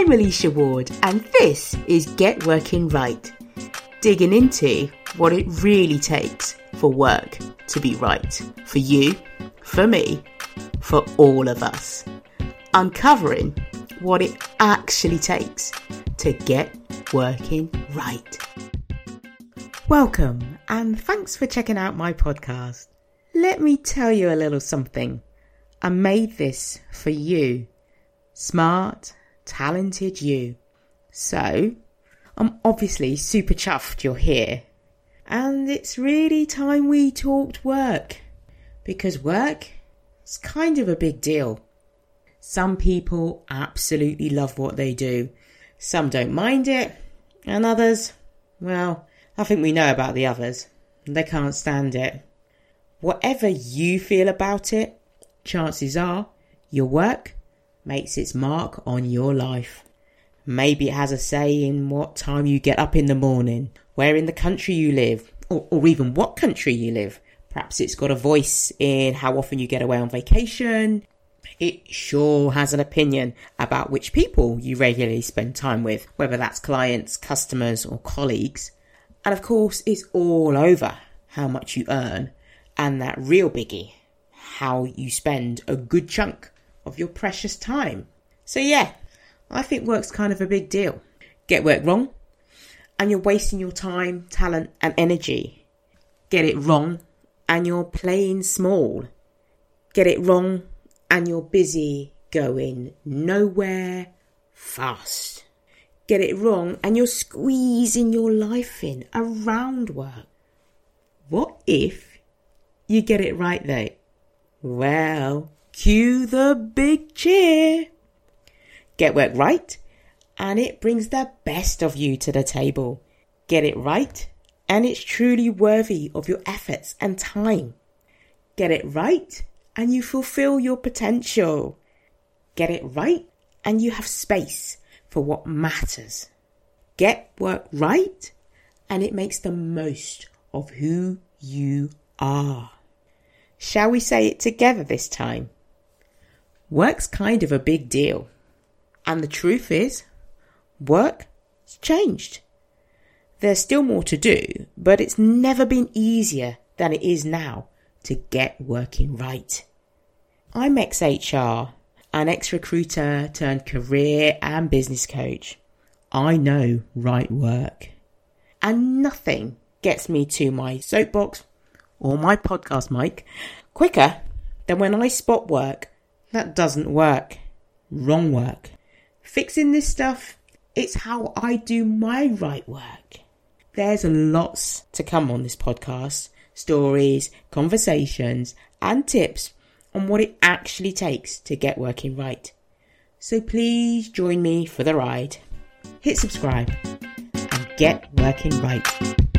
I'm Alicia Ward, and this is Get Working Right, digging into what it really takes for work to be right for you, for me, for all of us. Uncovering what it actually takes to get working right. Welcome, and thanks for checking out my podcast. Let me tell you a little something. I made this for you. Smart, talented you. So, I'm obviously super chuffed you're here. And it's really time we talked work. Because work is kind of a big deal. Some people absolutely love what they do. Some don't mind it. And others, well, I think we know about the others. They can't stand it. Whatever you feel about it, chances are your work makes its mark on your life. Maybe it has a say in what time you get up in the morning, where in the country you live, or, or even what country you live. Perhaps it's got a voice in how often you get away on vacation. It sure has an opinion about which people you regularly spend time with, whether that's clients, customers, or colleagues. And of course, it's all over how much you earn and that real biggie, how you spend a good chunk of your precious time. So, yeah, I think work's kind of a big deal. Get work wrong, and you're wasting your time, talent, and energy. Get it wrong, and you're playing small. Get it wrong, and you're busy going nowhere fast get it wrong and you're squeezing your life in around work. What if you get it right though? Well, cue the big cheer. Get work right and it brings the best of you to the table. Get it right and it's truly worthy of your efforts and time. Get it right and you fulfill your potential. Get it right and you have space for what matters. Get work right, and it makes the most of who you are. Shall we say it together this time? Work's kind of a big deal. And the truth is, work's changed. There's still more to do, but it's never been easier than it is now to get working right. I'm ex-HR an ex recruiter turned career and business coach. I know right work. And nothing gets me to my soapbox or my podcast mic quicker than when I spot work that doesn't work. Wrong work. Fixing this stuff, it's how I do my right work. There's lots to come on this podcast stories, conversations, and tips on what it actually takes to get working right. So please join me for the ride. Hit subscribe and get working right.